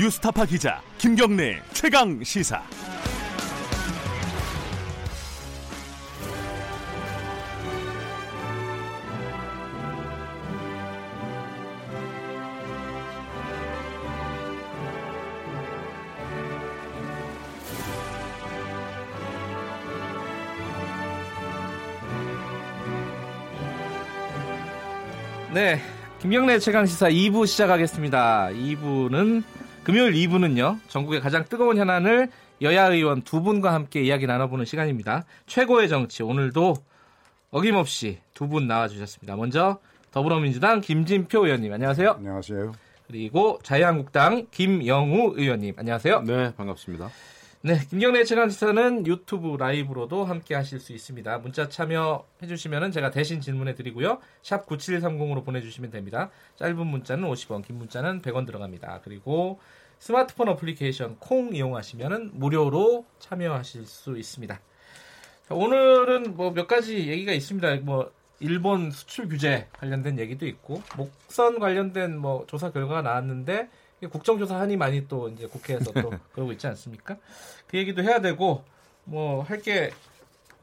뉴스타파 기자 김경래 최강 시사. 네, 김경래 최강 시사 2부 시작하겠습니다. 2부는 금요일 2부는요. 전국의 가장 뜨거운 현안을 여야 의원 두 분과 함께 이야기 나눠보는 시간입니다. 최고의 정치 오늘도 어김없이 두 분 나와주셨습니다. 먼저 더불어민주당 김진표 의원님 안녕하세요. 안녕하세요. 그리고 자유한국당 김영우 의원님 안녕하세요. 네, 반갑습니다. 네, 김경래 최강시사는 유튜브 라이브로도 함께 하실 수 있습니다. 문자 참여해 주시면 제가 대신 질문해 드리고요. 샵 9730으로 보내주시면 됩니다. 짧은 문자는 50원, 긴 문자는 100원 들어갑니다. 그리고 스마트폰 어플리케이션 콩 이용하시면 무료로 참여하실 수 있습니다. 자, 오늘은 뭐 몇 가지 얘기가 있습니다. 뭐 일본 수출 규제 관련된 얘기도 있고 목선 관련된 뭐 조사 결과가 나왔는데 국정조사 하니 많이 또 이제 국회에서 또 그러고 있지 않습니까? 그 얘기도 해야 되고 뭐 할 게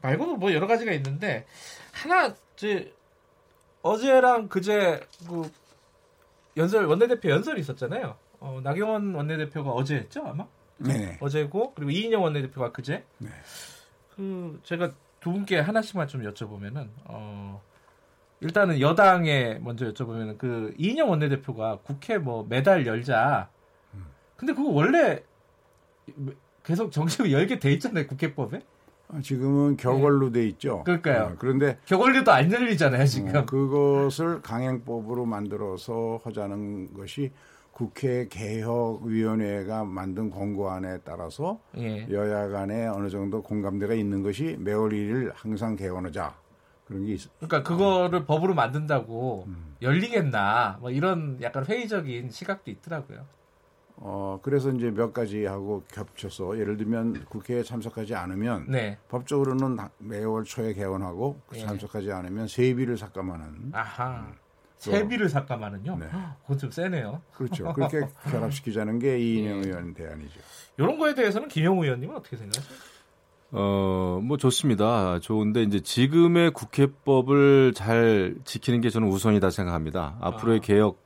말고도 뭐 여러 가지가 있는데 하나 이제 어제랑 그제 그 연설 원내대표 연설이 있었잖아요. 어, 나경원 원내대표가 어제였죠 아마? 네. 어제고 그리고 이인영 원내대표가 그제. 네. 그 제가 두 분께 하나씩만 좀 여쭤보면은 어. 일단은 여당에 먼저 여쭤보면 그 이인영 원내대표가 국회 뭐 매달 열자. 근데 그거 원래 계속 정식으로 열게 돼 있잖아요 국회법에. 아, 지금은 격월로 돼 있죠. 그러니까요. 어, 그런데 격월로도 안 열리잖아요 지금. 어, 그것을 강행법으로 만들어서 하자는 것이 국회 개혁위원회가 만든 권고안에 따라서 예. 여야 간에 어느 정도 공감대가 있는 것이 매월 1일 항상 개원하자 그런 게 있어. 그러니까 그거를 법으로 만든다고 음. 열리겠나 뭐 이런 약간 회의적인 시각도 있더라고요. 어 그래서 이제 몇 가지 하고 겹쳐서 예를 들면 국회에 참석하지 않으면 네. 법적으로는 매월 초에 개원하고 예. 참석하지 않으면 세비를 삭감하는 아하. 또- 세비를 삭감하는요. 네. 그건 좀 세네요. 그렇죠. 그렇게 결합시키자는 게 이인영 예. 의원 대안이죠. 이런 거에 대해서는 김영우 의원님은 어떻게 생각하세요? 어, 뭐 좋습니다. 좋은데 이제 지금의 국회법을 잘 지키는 게 저는 우선이다 생각합니다. 앞으로의 아. 개혁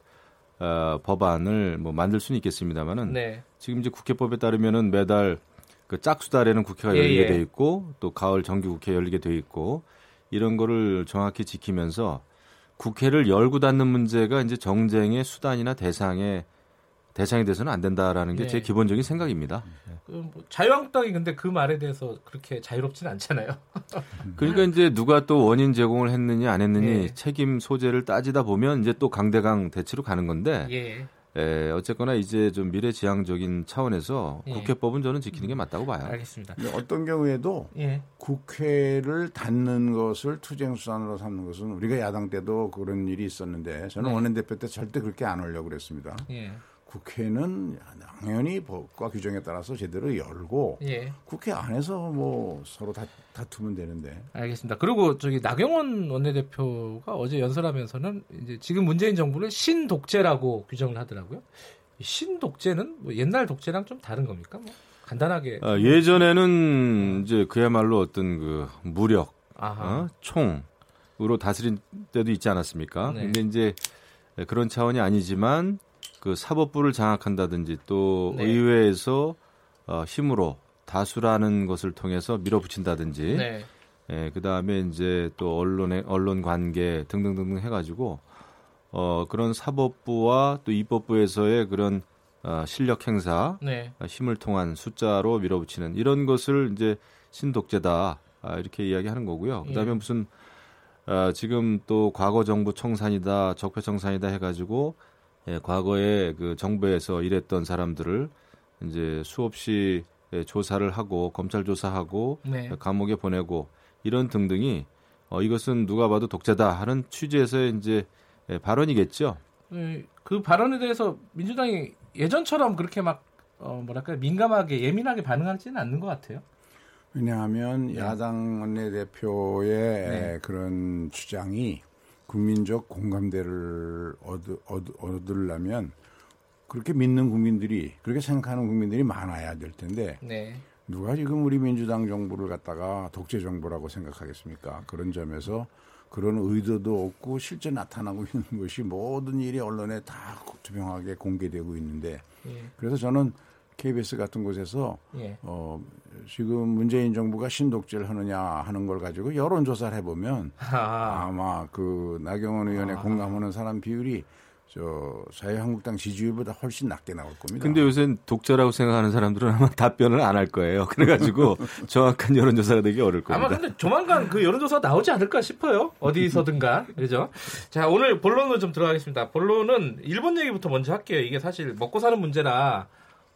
어, 법안을 뭐 만들 수는 있겠습니다만은 네. 지금 이제 국회법에 따르면은 매달 그 짝수달에는 국회가 예, 열리게 예. 돼 있고 또 가을 정기 국회 열리게 돼 있고 이런 거를 정확히 지키면서 국회를 열고 닫는 문제가 이제 정쟁의 수단이나 대상의 대상이 돼서는 안 된다라는 게제 네. 기본적인 생각입니다. 그뭐 자유한국당이 근데 그 말에 대해서 그렇게 자유롭진 않잖아요. 그러니까 이제 누가 또 원인 제공을 했느냐 안 했느니 예. 책임 소재를 따지다 보면 이제 또 강대강 대치로 가는 건데 예. 에, 어쨌거나 이제 좀 미래지향적인 차원에서 예. 국회법은 저는 지키는 게 맞다고 봐요. 알겠습니다. 어떤 경우에도 예. 국회를 닫는 것을 투쟁 수단으로 삼는 것은 우리가 야당 때도 그런 일이 있었는데 저는 네. 원내대표 때 절대 그렇게 안 하려고 그랬습니다. 예. 국회는 당연히 법과 규정에 따라서 제대로 열고 예. 국회 안에서 뭐 서로 다, 다투면 되는데 알겠습니다. 그리고 저기 나경원 원내대표가 어제 연설하면서는 이제 지금 문재인 정부를 신독재라고 규정을 하더라고요. 이 신독재는 뭐 옛날 독재랑 좀 다른 겁니까? 뭐 간단하게. 어, 예전에는 이제 그야말로 어떤 그 무력, 아하. 어? 총으로 다스린 때도 있지 않았습니까? 네. 근데 이제 그런 차원이 아니지만 그 사법부를 장악한다든지 또 네. 의회에서 어, 힘으로 다수라는 것을 통해서 밀어붙인다든지 네. 예, 그다음에 이제 또 언론의 언론 관계 등등등등 해 가지고 어 그런 사법부와 또 입법부에서의 그런 어, 실력 행사, 네. 어, 힘을 통한 숫자로 밀어붙이는 이런 것을 이제 신독재다 아, 이렇게 이야기하는 거고요. 그다음에 예. 무슨 어, 지금 또 과거 정부 청산이다, 적폐 청산이다 해가지고 예, 과거에 그 정부에서 일했던 사람들을 이제 수없이 예, 조사를 하고 검찰 조사하고 네. 감옥에 보내고 이런 등등이 어, 이것은 누가 봐도 독재다 하는 취지에서의 이제 예, 발언이겠죠. 그, 그 발언에 대해서 민주당이 예전처럼 그렇게 막 어, 뭐랄까 민감하게 예민하게 반응하지는 않는 것 같아요. 왜냐하면 네. 야당 원내대표의 네. 그런 주장이 국민적 공감대를 얻, 얻, 얻으려면 그렇게 믿는 국민들이 그렇게 생각하는 국민들이 많아야 될 텐데 네. 누가 지금 우리 민주당 정부를 갖다가 독재 정부라고 생각하겠습니까? 그런 점에서 그런 의도도 없고 실제 나타나고 있는 것이 모든 일이 언론에 다 투명하게 공개되고 있는데 예. 그래서 저는 KBS 같은 곳에서 예. 어, 지금 문재인 정부가 신독재를 하느냐 하는 걸 가지고 여론 조사를 해보면 아, 아마 그 나경원 의원에 공감하는 사람 비율이 저 자유한국당 지지율보다 훨씬 낮게 나올 겁니다. 근데 요새 독재라고 생각하는 사람들은 아마 답변을 안 할 거예요. 그래가지고 정확한 여론조사가 되기 어려울 아마 겁니다. 근데 조만간 그 여론조사 나오지 않을까 싶어요. 어디서든가. 그죠? 자, 오늘 본론으로 좀 들어가겠습니다. 본론은 일본 얘기부터 먼저 할게요. 이게 사실 먹고 사는 문제라,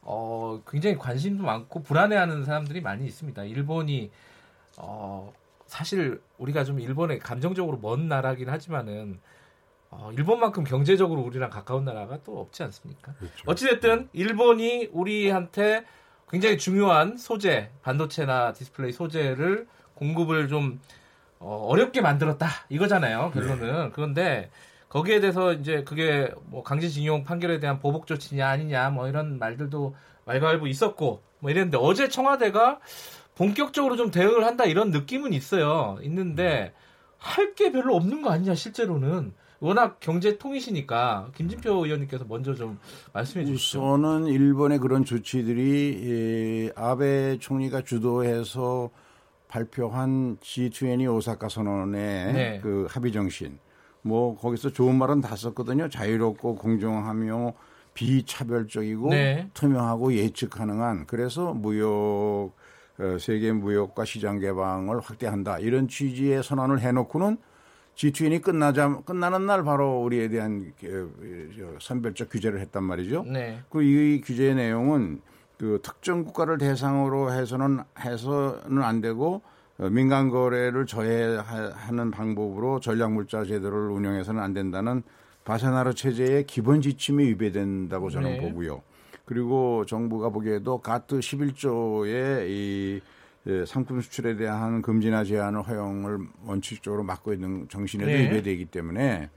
어, 굉장히 관심도 많고 불안해하는 사람들이 많이 있습니다. 일본이, 어, 사실 우리가 좀 일본에 감정적으로 먼 나라긴 하지만은, 어, 일본만큼 경제적으로 우리랑 가까운 나라가 또 없지 않습니까? 어찌됐든 일본이 우리한테 굉장히 중요한 소재, 반도체나 디스플레이 소재를 공급을 좀 어렵게 만들었다 이거잖아요 결론은 그런데 거기에 대해서 이제 그게 뭐 강제징용 판결에 대한 보복 조치냐 아니냐 뭐 이런 말들도 말발부 있었고 뭐 이랬는데 어제 청와대가 본격적으로 좀 대응을 한다 이런 느낌은 있어요 있는데 할 게 별로 없는 거 아니냐 실제로는 워낙 경제 통이시니까 김진표 의원님께서 먼저 좀 말씀해 주시죠. 우선은 일본의 그런 조치들이 예, 아베 총리가 주도해서 발표한 G20 오사카 선언의 네. 그 합의 정신. 뭐 거기서 좋은 말은 다 썼거든요. 자유롭고 공정하며 비차별적이고 네. 투명하고 예측 가능한 그래서 무역 어, 세계 무역과 시장 개방을 확대한다 이런 취지의 선언을 해놓고는 G20이 끝나자 끝나는 날 바로 우리에 대한 그, 저, 선별적 규제를 했단 말이죠. 네. 그이 규제 내용은 그 특정 국가를 대상으로 해서는 해서는 안 되고 어, 민간 거래를 저해하는 방법으로 전략 물자 제도를 운영해서는 안 된다는 바세나르 체제의 기본 지침이 위배된다고 저는 네. 보고요. 그리고 정부가 보기에도 가트 11조의 이 예, 상품 수출에 대한 금지나 제한을 허용을 원칙적으로 막고 있는 정신에도 네. 위배되기 때문에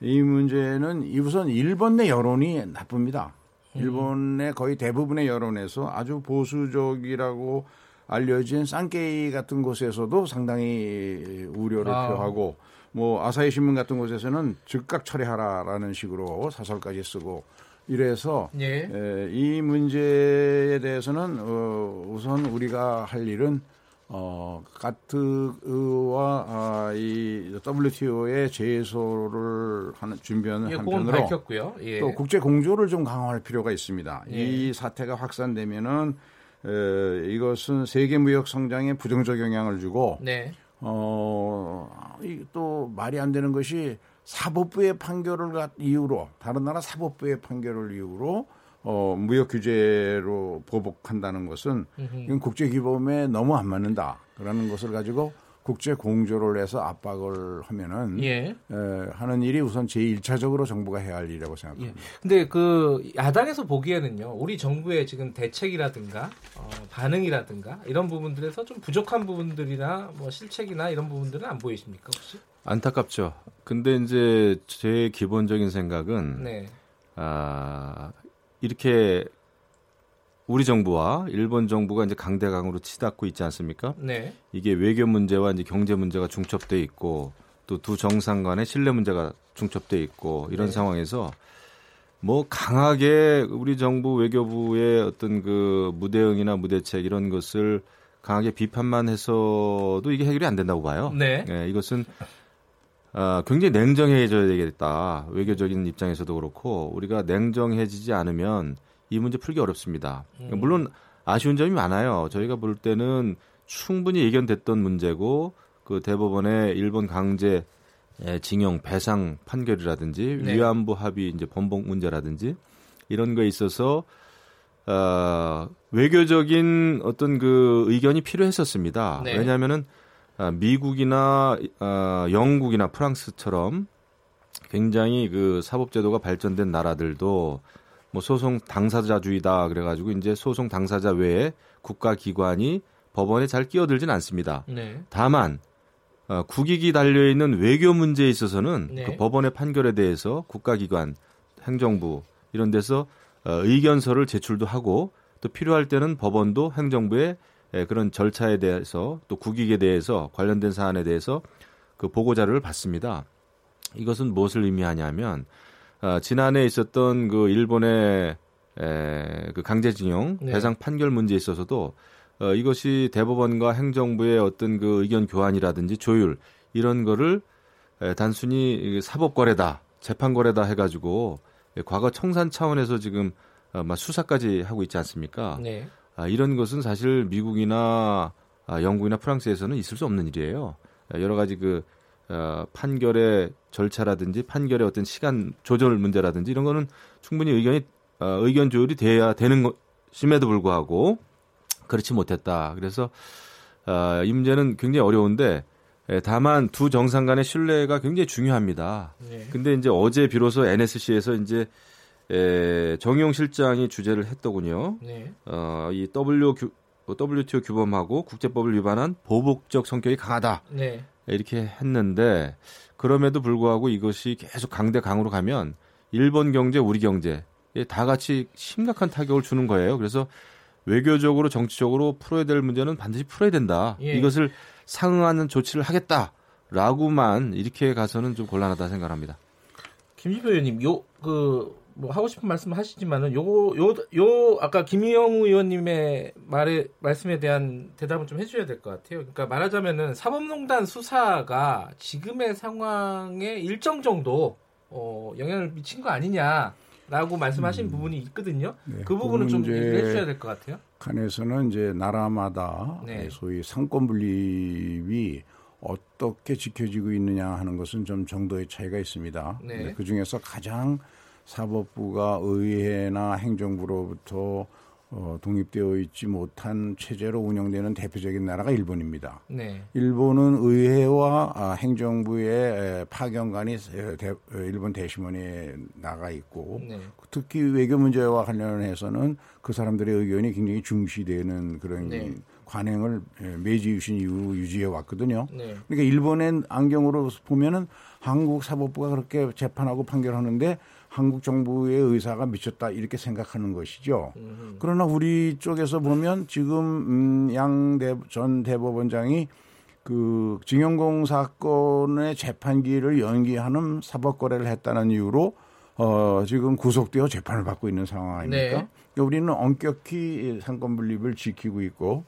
이 문제는 이 우선 일본 내 여론이 나쁩니다. 음. 일본의 거의 대부분의 여론에서 아주 보수적이라고 알려진 쌍케이 같은 곳에서도 상당히 우려를 아. 표하고 뭐 아사히 신문 같은 곳에서는 즉각 처리하라라는 식으로 사설까지 쓰고 이래서 예. 에, 이 문제에 대해서는 어, 우선 우리가 할 일은 어, 가트와 아, 이 WTO의 제소를 하는 준비하는 예, 한편으로 밝혔고요. 예. 또 국제 공조를 좀 강화할 필요가 있습니다. 예. 이 사태가 확산되면은 에, 이것은 세계 무역 성장에 부정적 영향을 주고 네. 어, 이 또 말이 안 되는 것이 사법부의 판결을 갖 이유로 다른 나라 사법부의 판결을 이유로 어, 무역 규제로 보복한다는 것은 이건 국제 기범에 너무 안 맞는다. 그러는 것을 가지고 국제 공조를 해서 압박을 하면은 예. 에, 하는 일이 우선 제1차적으로 정부가 해야 할 일이라고 예. 생각합니다. 근데 그 야당에서 보기에는요, 우리 정부의 지금 대책이라든가 어, 반응이라든가 이런 부분들에서 좀 부족한 부분들이나 뭐 실책이나 이런 부분들은 안 보이십니까 혹시? 안타깝죠. 근데 이제 제 기본적인 생각은 네. 아, 이렇게 우리 정부와 일본 정부가 이제 강대강으로 치닫고 있지 않습니까? 네. 이게 외교 문제와 이제 경제 문제가 중첩돼 있고 또 두 정상 간의 신뢰 문제가 중첩돼 있고 이런 네. 상황에서 뭐 강하게 우리 정부 외교부의 어떤 그 무대응이나 무대책 이런 것을 강하게 비판만 해서도 이게 해결이 안 된다고 봐요. 네. 예, 이것은 아, 굉장히 냉정해져야 되겠다. 외교적인 입장에서도 그렇고 우리가 냉정해지지 않으면 이 문제 풀기 어렵습니다. 음. 물론 아쉬운 점이 많아요. 저희가 볼 때는 충분히 예견됐던 문제고 그 대법원의 일본 강제 예, 징용 배상 판결이라든지 네. 위안부 합의 이제 번복 문제라든지 이런 거에 있어서 어, 외교적인 어떤 그 의견이 필요했었습니다. 네. 왜냐하면은 아, 미국이나 아, 영국이나 프랑스처럼 굉장히 그 사법제도가 발전된 나라들도 뭐 소송 당사자주의다 그래가지고 이제 소송 당사자 외에 국가기관이 법원에 잘 끼어들진 않습니다. 네. 다만 어, 국익이 달려 있는 외교 문제에 있어서는 네. 그 법원의 판결에 대해서 국가기관, 행정부 이런 데서 어, 의견서를 제출도 하고 또 필요할 때는 법원도 행정부의 예, 그런 절차에 대해서 또 국익에 대해서 관련된 사안에 대해서 그 보고 자료를 받습니다. 이것은 무엇을 의미하냐면 어, 지난해 있었던 그 일본의 에, 그 강제징용 네. 배상 판결 문제에 있어서도 어, 이것이 대법원과 행정부의 어떤 그 의견 교환이라든지 조율 이런 거를 에, 단순히 사법 거래다, 재판 거래다 해가지고 예, 과거 청산 차원에서 지금 어, 막 수사까지 하고 있지 않습니까? 네. 아, 이런 것은 사실 미국이나 아, 영국이나 프랑스에서는 있을 수 없는 일이에요. 아, 여러 가지 그 어, 판결의 절차라든지 판결의 어떤 시간 조절 문제라든지 이런 거는 충분히 의견이 어, 의견 조율이 돼야 되는 것임에도 불구하고 그렇지 못했다. 그래서 어, 이 문제는 굉장히 어려운데 예, 다만 두 정상 간의 신뢰가 굉장히 중요합니다. 네. 근데 이제 어제 비로소 NSC에서 이제 에, 정용 실장이 주재를 했더군요. 네. 어, 이 W 규, WTO 규범하고 국제법을 위반한 보복적 성격이 강하다. 네. 이렇게 했는데 그럼에도 불구하고 이것이 계속 강대 강으로 가면 일본 경제, 우리 경제 다 같이 심각한 타격을 주는 거예요. 그래서 외교적으로 정치적으로 풀어야 될 문제는 반드시 풀어야 된다. 예. 이것을 상응하는 조치를 하겠다라고만 이렇게 가서는 좀 곤란하다 생각합니다. 김지표 의원님, 요, 그, 뭐 하고 싶은 말씀 하시지만은 요거, 요, 요, 아까 김영우 의원님의 말에, 말씀에 대한 대답은 좀 해줘야 될 것 같아요. 그러니까 말하자면은 사법농단 수사가 지금의 상황에 일정 정도, 어, 영향을 미친 거 아니냐라고 말씀하신 부분이 있거든요. 네, 그 부분은 좀 얘기를 해주셔야 될 것 같아요. 칸에서는 이제 나라마다 네. 소위 상권 분립이 어떻게 지켜지고 있느냐 하는 것은 좀 정도의 차이가 있습니다. 네. 그 중에서 가장 사법부가 의회나 행정부로부터 어, 독립되어 있지 못한 체제로 운영되는 대표적인 나라가 일본입니다. 네. 일본은 의회와 아, 행정부의 에, 파견관이 에, 대- 어, 일본 대심원에 나가 있고 네. 특히 외교 문제와 관련해서는 그 사람들의 의견이 굉장히 중시되는 그런 네. 관행을 에, 메이지 유신 이후 유지해 왔거든요. 네. 그러니까 일본의 안경으로 보면은 한국 사법부가 그렇게 재판하고 판결하는데 한국 정부의 의사가 미쳤다 이렇게 생각하는 것이죠. 음, 그러나 우리 쪽에서 보면 지금 음, 양전 대법원장이 그 증영공 사건의 재판기를 연기하는 사법 거래를 했다는 이유로 어 지금 구속되어 재판을 받고 있는 상황 아닙니까? 네. 그러니까 우리는 엄격히 상권 분립을 지키고 있고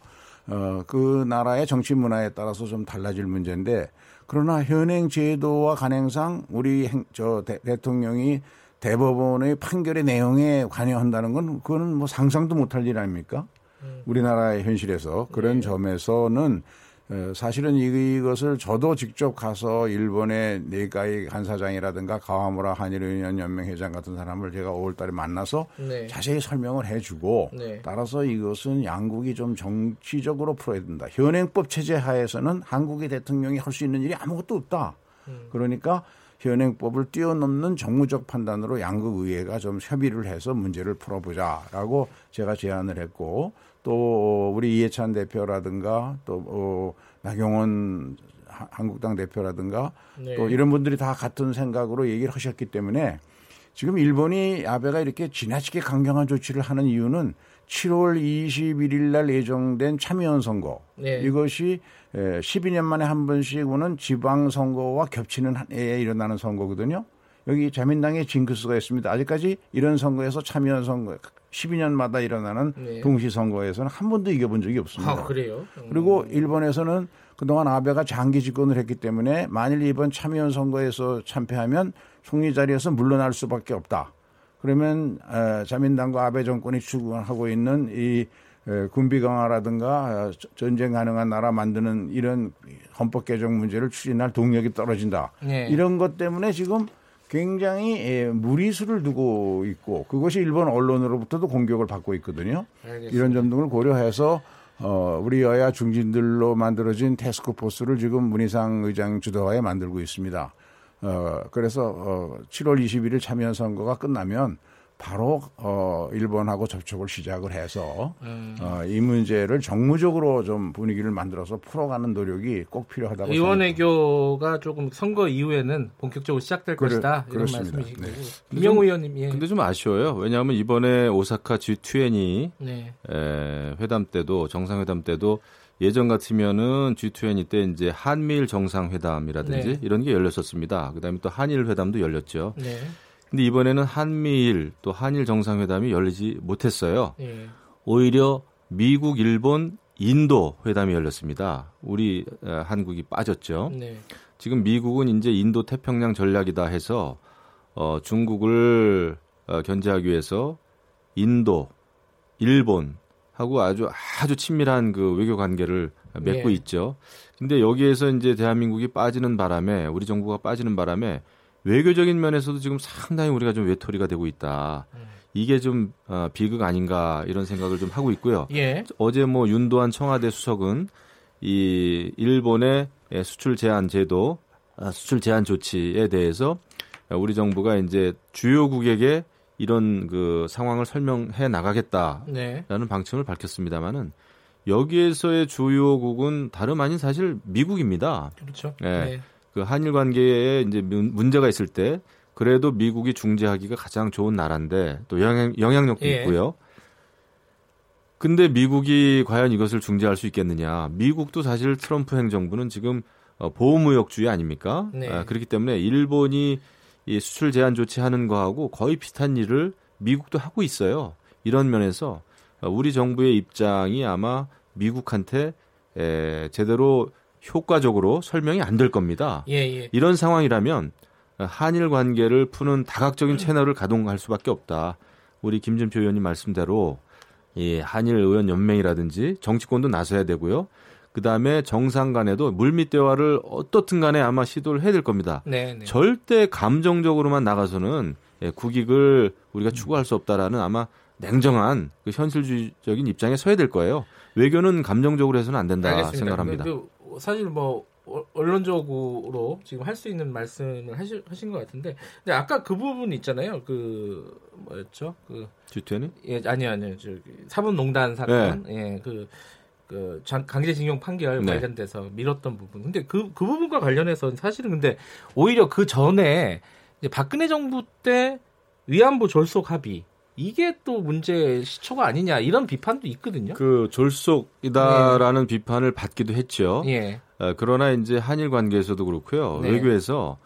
어그 나라의 정치 문화에 따라서 좀 달라질 문제인데 그러나 현행 제도와 관행상 우리 행, 저 대, 대통령이 대법원의 판결의 내용에 관여한다는 건 그거는 뭐 상상도 못할 일 아닙니까? 우리나라의 현실에서 그런 점에서는 어, 사실은 이것을 저도 직접 가서 일본의 내가의 간사장이라든가 가와무라 한일의원 연맹 회장 같은 사람을 제가 5월달에 만나서 네. 자세히 설명을 해주고 네. 따라서 이것은 양국이 좀 정치적으로 풀어야 된다. 현행법 체제 하에서는 한국의 대통령이 할 수 있는 일이 아무것도 없다. 그러니까 현행법을 뛰어넘는 정무적 판단으로 양국 의회가 좀 협의를 해서 문제를 풀어보자라고 제가 제안을 했고 또 우리 이해찬 대표라든가 또 어, 나경원 하- 한국당 대표라든가 네. 또 이런 분들이 다 같은 생각으로 얘기를 하셨기 때문에 지금 일본이 아베가 이렇게 지나치게 강경한 조치를 하는 이유는 7월 21일 날 예정된 참여연 선거 네. 이것이 12년 만에 한 번씩 오는 지방 선거와 겹치는 한 해에 일어나는 선거거든요. 여기 자민당의 징크스가 있습니다. 아직까지 이런 선거에서 참여연 선거 12년마다 일어나는 네. 동시 선거에서는 한 번도 이겨본 적이 없습니다. 아, 그래요? 음. 그리고 일본에서는 그동안 아베가 장기 집권을 했기 때문에 만일 이번 참여연 선거에서 참패하면 총리 자리에서 물러날 수밖에 없다. 그러면 어, 자민당과 아베 정권이 추구하고 있는 이 에, 군비 강화라든가 어, 전쟁 가능한 나라 만드는 이런 헌법 개정 문제를 추진할 동력이 떨어진다. 네. 이런 것 때문에 지금 굉장히 에, 무리수를 두고 있고 그것이 일본 언론으로부터도 공격을 받고 있거든요. 알겠습니다. 이런 점 등을 고려해서 어, 우리 여야 중진들로 만들어진 테스크 포스를 지금 문희상 의장 주도하에 만들고 있습니다. 어, 그래서 어, 7월 21일 참여연 선거가 끝나면 바로 어 일본하고 접촉을 시작을 해서 음. 어, 이 문제를 정무적으로 좀 분위기를 만들어서 풀어가는 노력이 꼭 필요하다고 의원 생각합니다. 외교가 조금 선거 이후에는 본격적으로 시작될 그래, 것이다 이런 그렇습니다. 말씀이신 네. 김영우 의원님 예. 근데 좀 아쉬워요. 왜냐하면 이번에 오사카 G20 네. 에, 회담 때도 정상회담 때도 예전 같으면은 G20 때 이제 한미일 정상회담이라든지 네. 이런 게 열렸었습니다. 그다음에 또 한일 회담도 열렸죠. 네. 근데 이번에는 한미일 또 한일 정상회담이 열리지 못했어요. 예. 오히려 미국, 일본, 인도 회담이 열렸습니다. 우리 에, 한국이 빠졌죠. 네. 지금 미국은 이제 인도 태평양 전략이다 해서 어, 중국을 어, 견제하기 위해서 인도, 일본 하고 아주 아주 친밀한 그 외교 관계를 맺고 예. 있죠. 근데 여기에서 이제 대한민국이 빠지는 바람에 우리 정부가 빠지는 바람에 외교적인 면에서도 지금 상당히 우리가 좀 외톨이가 되고 있다. 이게 좀 어, 비극 아닌가 이런 생각을 좀 하고 있고요. 예. 어제 뭐 윤도한 청와대 수석은 이 일본의 수출 제한 제도, 아, 수출 제한 조치에 대해서 우리 정부가 이제 주요국에게 이런 그 상황을 설명해 나가겠다라는 네. 방침을 밝혔습니다만은 여기에서의 주요국은 다름 아닌 사실 미국입니다. 그렇죠. 네. 네. 그 한일 관계에 이제 문- 문제가 있을 때 그래도 미국이 중재하기가 가장 좋은 나라인데 또 영향, 영향력도 예. 있고요. 근데 미국이 과연 이것을 중재할 수 있겠느냐? 미국도 사실 트럼프 행정부는 지금 어, 보호무역주의 아닙니까? 네. 아, 그렇기 때문에 일본이 이 수출 제한 조치하는 거하고 거의 비슷한 일을 미국도 하고 있어요. 이런 면에서 어, 우리 정부의 입장이 아마 미국한테 에, 제대로 효과적으로 설명이 안 될 겁니다. 예, 예. 이런 상황이라면 한일 관계를 푸는 다각적인 채널을 가동할 수밖에 없다. 우리 김준표 의원님 말씀대로 이 한일 의원 연맹이라든지 정치권도 나서야 되고요. 그 다음에 정상 간에도 물밑 대화를 어떻든 간에 아마 시도를 해야 될 겁니다. 네, 네. 절대 감정적으로만 나가서는 예, 국익을 우리가 추구할 수 없다라는 아마 냉정한 그 현실주의적인 입장에 서야 될 거예요. 외교는 감정적으로 해서는 안 된다 알겠습니다. 생각합니다. 그, 그 사실 뭐 어- 언론적으로 지금 할 수 있는 말씀을 하시, 하신 것 같은데, 근데 아까 그 부분 있잖아요. 그 뭐였죠? 그 주태는 예, 아니요, 아니요. 저기 사법농단 사건, 예, 그, 그 장- 강제징용 판결 네. 관련돼서 미뤘던 부분. 근데 그, 그 부분과 관련해서 사실은 근데 오히려 그 전에 이제 박근혜 정부 때 위안부 졸속 합의 이게 또 문제 시초가 아니냐 이런 비판도 있거든요. 그 졸속이다라는 비판을 받기도 했죠. 예, 어, 그러나 이제 한일 관계에서도 그렇고요. 네. 외교에서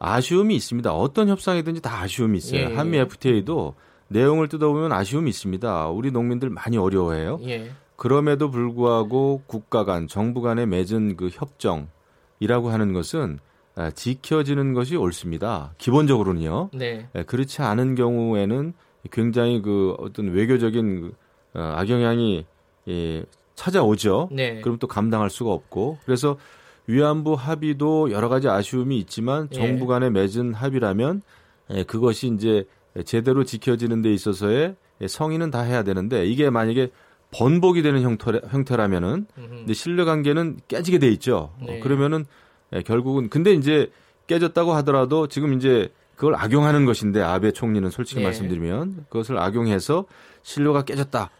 아쉬움이 있습니다. 어떤 협상이든지 다 아쉬움이 있어요. 예, 예. 한미 FTA도 내용을 뜯어보면 아쉬움이 있습니다. 우리 농민들 많이 어려워해요. 예, 그럼에도 불구하고 국가 간, 정부 간에 맺은 그 협정이라고 하는 것은 아, 지켜지는 것이 옳습니다. 기본적으로는요. 네, 예, 그렇지 않은 경우에는 굉장히 그 어떤 외교적인 그, 어, 악영향이 예, 찾아오죠. 네. 그럼 또 감당할 수가 없고 그래서 위안부 합의도 여러 가지 아쉬움이 있지만 예. 정부 간에 맺은 합의라면 예, 그것이 이제 제대로 지켜지는 데 있어서의 성의는 다 해야 되는데 이게 만약에 번복이 되는 형태, 형태라면은. 근데 신뢰 관계는 깨지게 돼 있죠. 어, 네. 그러면은 예, 결국은 근데 이제 깨졌다고 하더라도 지금 이제 그걸 악용하는 것인데 아베 총리는 솔직히 예. 말씀드리면 그것을 악용해서 신뢰가 깨졌다.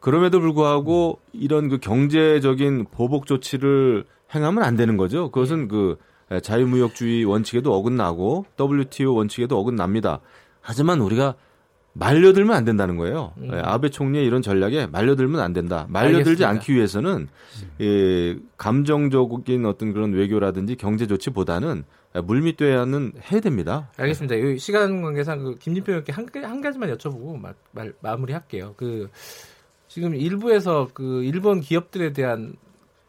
그럼에도 불구하고 이런 그 경제적인 보복 조치를 행하면 안 되는 거죠. 그것은 그 자유무역주의 원칙에도 어긋나고 WTO 원칙에도 어긋납니다. 하지만 우리가 말려들면 안 된다는 거예요. 음. 예, 아베 총리의 이런 전략에 말려들면 안 된다. 말려들지 알겠습니다. 않기 위해서는 예, 감정적인 어떤 그런 외교라든지 경제 조치보다는 물밑 대화는 해야 됩니다. 알겠습니다. 이 시간 관계상 그 김진표 의원께 한, 가- 한 가지만 여쭤보고 마, 말, 마무리할게요. 그 지금 일부에서 그 일본 기업들에 대한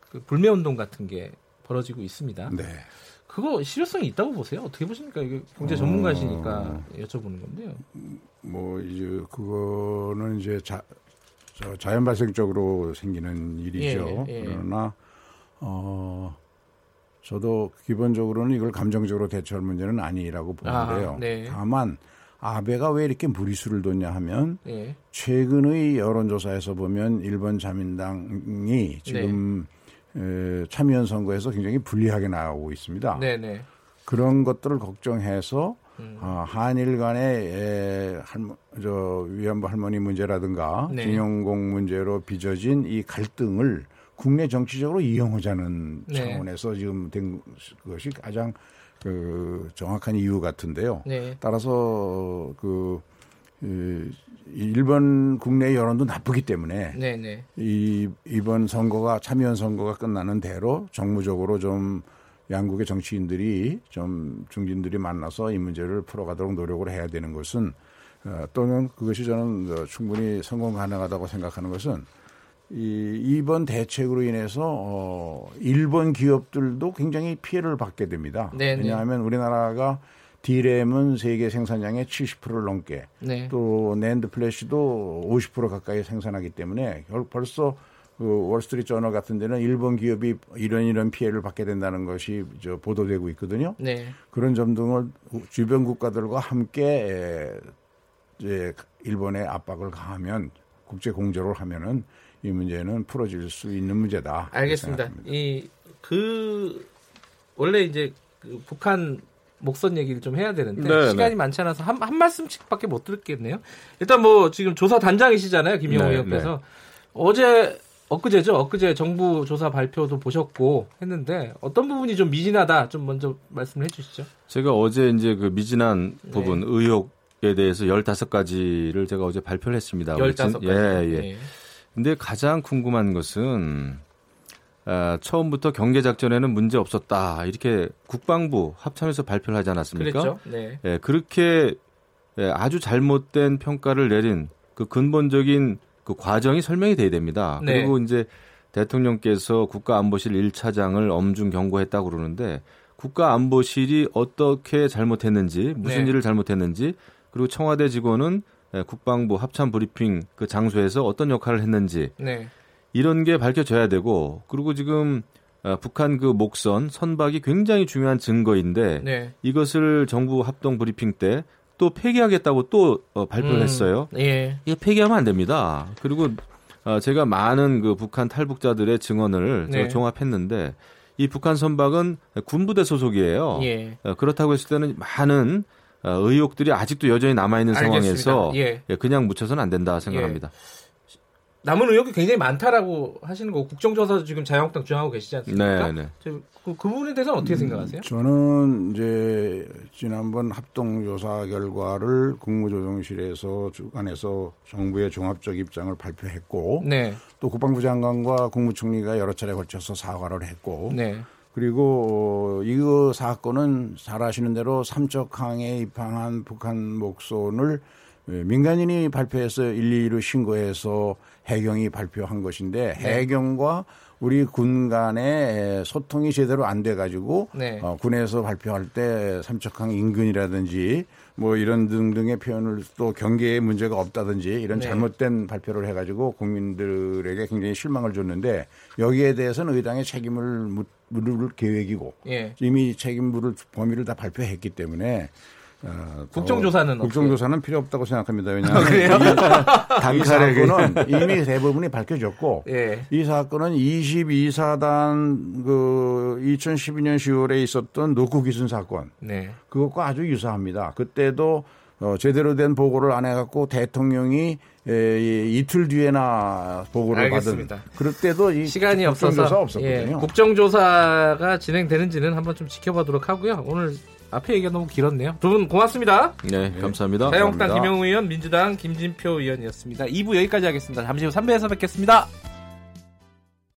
그 불매 운동 같은 게 벌어지고 있습니다. 네. 그거 실효성이 있다고 보세요? 어떻게 보십니까? 이게 경제 전문가시니까 여쭤보는 건데요. 뭐 이제 그거는 이제 자, 저 자연 발생적으로 생기는 일이죠. 예, 예. 그러나 어 저도 기본적으로는 이걸 감정적으로 대처할 문제는 아니라고 보는데요. 아, 네. 다만 아베가 왜 이렇게 무리수를 뒀냐 하면 예. 최근의 여론조사에서 보면 일본 자민당이 지금 네. 에, 참의원 선거에서 굉장히 불리하게 나오고 있습니다. 네네. 그런 것들을 걱정해서 음. 아, 한일 간의 에, 할머, 저 위안부 할머니 문제라든가 네. 징용공 문제로 빚어진 이 갈등을 국내 정치적으로 이용하자는 네. 차원에서 지금 된 것이 가장 그 정확한 이유 같은데요. 네. 따라서 그 이, 일본 국내 여론도 나쁘기 때문에 네, 네. 이 이번 선거가 참여연 선거가 끝나는 대로 정무적으로 좀 양국의 정치인들이 좀 중진들이 만나서 이 문제를 풀어가도록 노력을 해야 되는 것은 어, 또는 그것이 저는 어, 충분히 성공 가능하다고 생각하는 것은 이 이번 대책으로 인해서 어, 일본 기업들도 굉장히 피해를 받게 됩니다. 네, 네. 왜냐하면 우리나라가 디램은 세계 생산량의 70%를 넘게 네. 또 낸드 플래시도 50% 가까이 생산하기 때문에 결- 벌써 그 월스트리트 저널 같은 데는 일본 기업이 이런 이런 피해를 받게 된다는 것이 저 보도되고 있거든요. 네. 그런 점 등을 주변 국가들과 함께 에, 이제 일본의 압박을 가하면 국제 공조를 하면은 이 문제는 풀어질 수 있는 문제다. 알겠습니다. 이 그 원래 이제 그 북한 목선 얘기를 좀 해야 되는데 네, 시간이 네. 많지 않아서 한, 한 말씀씩밖에 못 듣겠네요. 일단 뭐 지금 조사 단장이시잖아요, 김영호 네, 의원께서 어제 엊그제죠, 엊그제 정부 조사 발표도 보셨고 했는데 어떤 부분이 좀 미진하다 좀 먼저 말씀을 해주시죠. 제가 어제 이제 그 미진한 네. 부분 의혹에 대해서 15가지를 제가 어제 발표를 했습니다. 열다섯 가지. 예, 예. 네. 근데 가장 궁금한 것은 아, 처음부터 경계 작전에는 문제 없었다. 이렇게 국방부 합참에서 발표를 하지 않았습니까? 그랬죠. 네. 예, 그렇게 예, 아주 잘못된 평가를 내린 그 근본적인 그 과정이 설명이 돼야 됩니다. 네. 그리고 이제 대통령께서 국가안보실 1차장을 엄중 경고했다고 그러는데 국가안보실이 어떻게 잘못했는지 무슨 네. 일을 잘못했는지 그리고 청와대 직원은 예, 국방부 합참 브리핑 그 장소에서 어떤 역할을 했는지 네. 이런 게 밝혀져야 되고 그리고 지금 어, 북한 그 목선 선박이 굉장히 중요한 증거인데 네. 이것을 정부 합동 브리핑 때 또 폐기하겠다고 또 어, 발표를 음, 했어요. 예. 이게 폐기하면 안 됩니다. 그리고 어, 제가 많은 그 북한 탈북자들의 증언을 네. 제가 종합했는데 이 북한 선박은 군부대 소속이에요. 예. 어, 그렇다고 했을 때는 많은 어, 의혹들이 아직도 여전히 남아 있는. 상황에서 예. 예, 그냥 묻혀서는 안 된다 생각합니다. 남은 의혹이 굉장히 많다라고 하시는 거고 국정조사도 지금 자유한국당 주장하고 계시지 않습니까? 네, 네. 저 그, 그 부분에 대해서는 어떻게 생각하세요? 저는 이제 지난번 합동조사 결과를 국무조정실에서 주관해서 정부의 종합적 입장을 발표했고 네, 또 국방부 장관과 국무총리가 여러 차례 걸쳐서 사과를 했고 네, 그리고 어, 이거 사건은 잘 아시는 대로 삼척항에 입항한 북한 목선을 예, 민간인이 발표해서 112로 신고해서 해경이 발표한 것인데 네. 해경과 우리 군 간의 소통이 제대로 안 돼 가지고 네. 어, 군에서 발표할 때 삼척항 인근이라든지 뭐 이런 등등의 표현을 또 경계에 문제가 없다든지 이런 네. 잘못된 발표를 해가지고 국민들에게 굉장히 실망을 줬는데 여기에 대해서는 의당의 책임을 묻- 물을 계획이고 예. 이미 책임 물을 범위를 다 발표했기 때문에 어, 더 국정조사는 국정조사는 필요 없다고 생각합니다. 왜냐하면 그래요? 이, 사건은 이미 대부분이 밝혀졌고 예. 이 사건은 22사단 그 2012년 10월에 있었던 노크 기순 사건 네. 그것과 아주 유사합니다. 그때도 어, 제대로 된 보고를 안 해갖고 대통령이 에, 이- 이틀 뒤에나 보고를 알겠습니다. 받은 그럴 때도 이 시간이 없어서 없었거든요. 예, 국정조사가 진행되는지는 한번 좀 지켜보도록 하고요. 오늘 앞에 얘기가 너무 길었네요. 두 분 고맙습니다. 네, 감사합니다. 자유한국당 감사합니다. 김영우 의원, 민주당 김진표 의원이었습니다. 2부 여기까지 하겠습니다. 잠시 후 3부에서 뵙겠습니다.